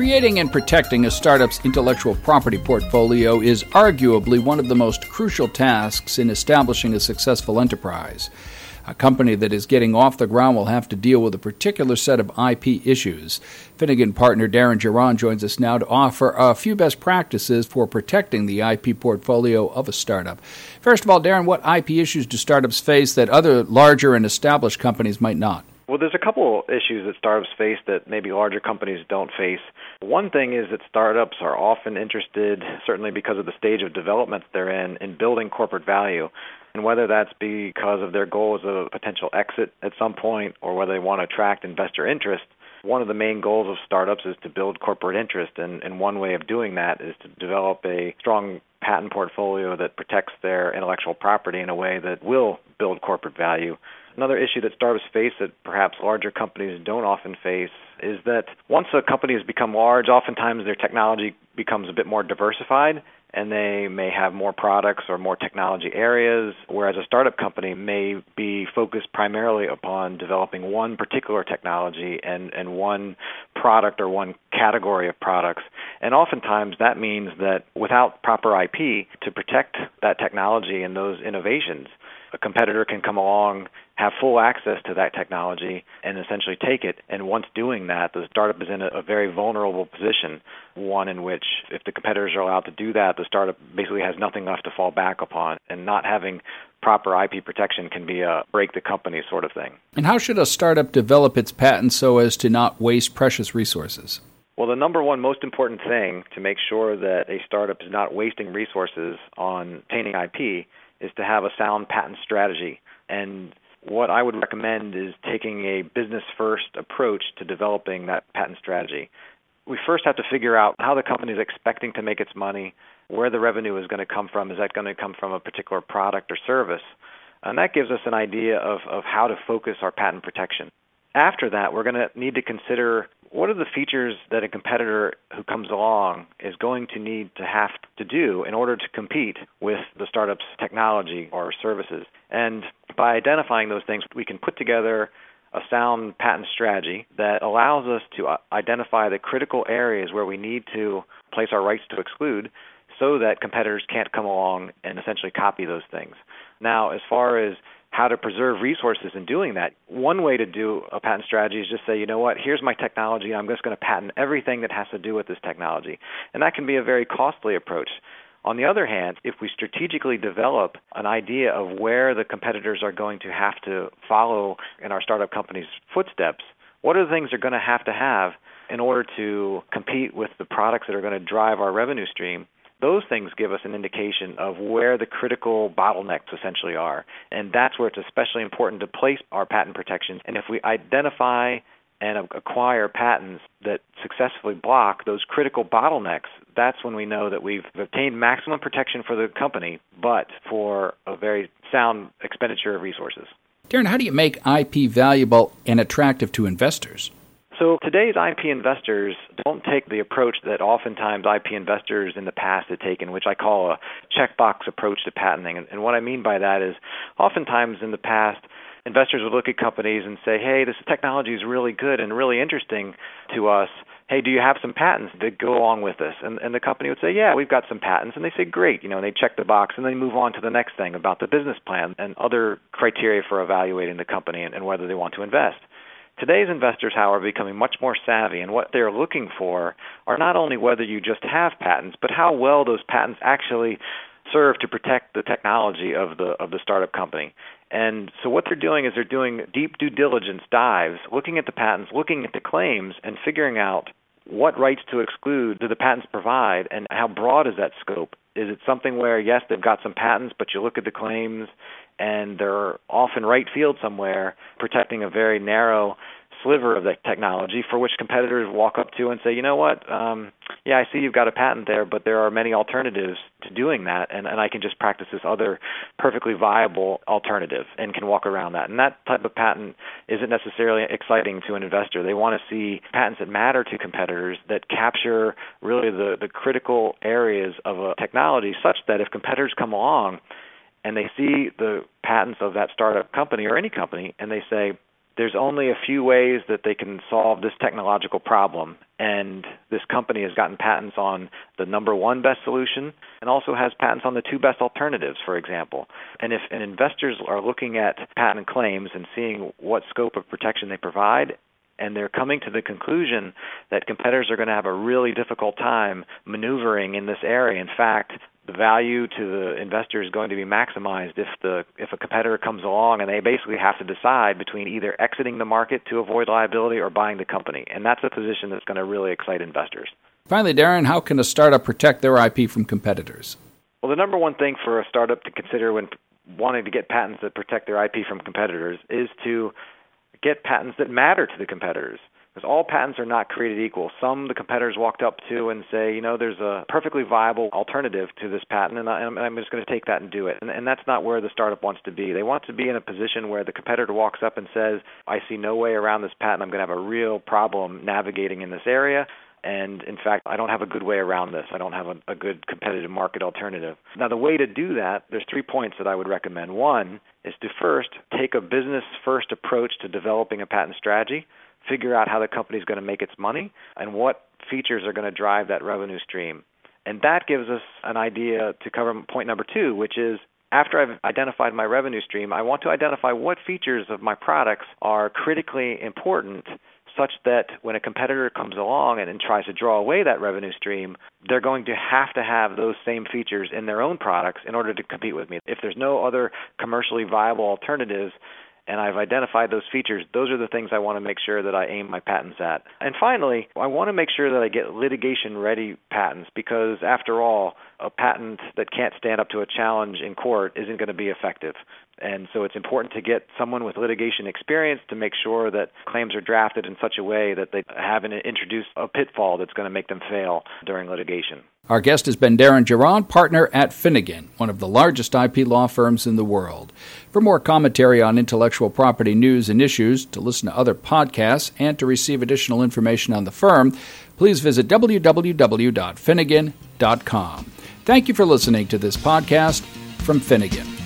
Creating and protecting a startup's intellectual property portfolio is arguably one of the most crucial tasks in establishing a successful enterprise. A company that is getting off the ground will have to deal with a particular set of IP issues. Finnegan partner Darren Jiron joins us now to offer a few best practices for protecting the IP portfolio of a startup. First of all, Darren, what IP issues do startups face that other larger and established companies might not? Well, there's a couple issues that startups face that maybe larger companies don't face. One thing is that startups are often interested, certainly because of the stage of development they're in, in building corporate value. And whether that's because of their goals of a potential exit at some point or whether they want to attract investor interest, one of the main goals of startups is to build corporate interest. And, and one way of doing that is to develop a strong patent portfolio that protects their intellectual property in a way that will build corporate value. Another issue that startups face that perhaps larger companies don't often face is that once a company has become large, oftentimes their technology becomes a bit more diversified and they may have more products or more technology areas, whereas a startup company may be focused primarily upon developing one particular technology and, and one product or one category of products. And oftentimes that means that without proper IP to protect that technology and those innovations, a competitor can come along have full access to that technology and essentially take it. And once doing that, the startup is in a, a very vulnerable position, one in which if the competitors are allowed to do that, the startup basically has nothing left to fall back upon. And not having proper IP protection can be a break the company sort of thing. And how should a startup develop its patents so as to not waste precious resources? Well, the number one most important thing to make sure that a startup is not wasting resources on obtaining IP is to have a sound patent strategy. And what I would recommend is taking a business first approach to developing that patent strategy. We first have to figure out how the company is expecting to make its money, where the revenue is going to come from. Is that going to come from a particular product or service? And that gives us an idea of, of how to focus our patent protection. After that, we're going to need to consider what are the features that a competitor who comes along is going to need to have to do in order to compete with the startup's technology or services? And by identifying those things, we can put together a sound patent strategy that allows us to uh, identify the critical areas where we need to place our rights to exclude so that competitors can't come along and essentially copy those things. Now, as far as how to preserve resources in doing that. One way to do a patent strategy is just say, you know what, here's my technology. I'm just going to patent everything that has to do with this technology. And that can be a very costly approach. On the other hand, if we strategically develop an idea of where the competitors are going to have to follow in our startup company's footsteps, what are the things they're going to have to have in order to compete with the products that are going to drive our revenue stream? Those things give us an indication of where the critical bottlenecks essentially are. And that's where it's especially important to place our patent protections. And if we identify and acquire patents that successfully block those critical bottlenecks, that's when we know that we've obtained maximum protection for the company, but for a very sound expenditure of resources. Darren, how do you make IP valuable and attractive to investors? So today's IP investors don't take the approach that oftentimes IP investors in the past have taken, which I call a checkbox approach to patenting. And, and what I mean by that is oftentimes in the past, investors would look at companies and say, hey, this technology is really good and really interesting to us. Hey, do you have some patents that go along with this? And, and the company would say, yeah, we've got some patents. And they say, great. You know, and they check the box and they move on to the next thing about the business plan and other criteria for evaluating the company and, and whether they want to invest. Today's investors, however, are becoming much more savvy, and what they're looking for are not only whether you just have patents, but how well those patents actually serve to protect the technology of the of the startup company. And so what they're doing is they're doing deep due diligence dives, looking at the patents, looking at the claims, and figuring out what rights to exclude do the patents provide, and how broad is that scope? Is it something where yes, they've got some patents, but you look at the claims and they're off in right field somewhere, protecting a very narrow sliver of the technology for which competitors walk up to and say, you know what, um, yeah, I see you've got a patent there, but there are many alternatives to doing that, and, and I can just practice this other perfectly viable alternative and can walk around that. And that type of patent isn't necessarily exciting to an investor. They want to see patents that matter to competitors that capture really the, the critical areas of a technology such that if competitors come along, and they see the patents of that startup company or any company and they say, there's only a few ways that they can solve this technological problem. And this company has gotten patents on the number one best solution and also has patents on the two best alternatives, for example. And if investors are looking at patent claims and seeing what scope of protection they provide, and they're coming to the conclusion that competitors are going to have a really difficult time maneuvering in this area. In fact, the value to the investor is going to be maximized if the if a competitor comes along and they basically have to decide between either exiting the market to avoid liability or buying the company. And that's a position that's going to really excite investors. Finally, Darren, how can a startup protect their IP from competitors? Well, the number one thing for a startup to consider when wanting to get patents that protect their IP from competitors is to get patents that matter to the competitors because all patents are not created equal. Some the competitors walked up to and say, you know, there's a perfectly viable alternative to this patent, and, I, am just going to take that and do it. And, and that's not where the startup wants to be. They want to be in a position where the competitor walks up and says, I see no way around this patent. I'm going to have a real problem navigating in this area. And in fact, I don't have a good way around this. I don't have a, a good competitive market alternative. Now, the way to do that, there's three points that I would recommend. One is to first take a business first approach to developing a patent strategy figure out how the company is going to make its money and what features are going to drive that revenue stream. And that gives us an idea to cover point number two, which is after I've identified my revenue stream, I want to identify what features of my products are critically important such that when a competitor comes along and, and, tries to draw away that revenue stream, they're going to have to have those same features in their own products in order to compete with me. If there's no other commercially viable alternatives, and I've identified those features, those are the things I want to make sure that I aim my patents at. And finally, I want to make sure that I get litigation ready patents because, after all, a patent that can't stand up to a challenge in court isn't going to be effective. And so it's important to get someone with litigation experience to make sure that claims are drafted in such a way that they haven't introduced a pitfall that's going to make them fail during litigation. Our guest has been Darren Jiron, partner at Finnegan, one of the largest IP law firms in the world. For more commentary on intellectual property news and issues, to listen to other podcasts, and to receive additional information on the firm, please visit www.finnegan.com. Thank you for listening to this podcast from Finnegan.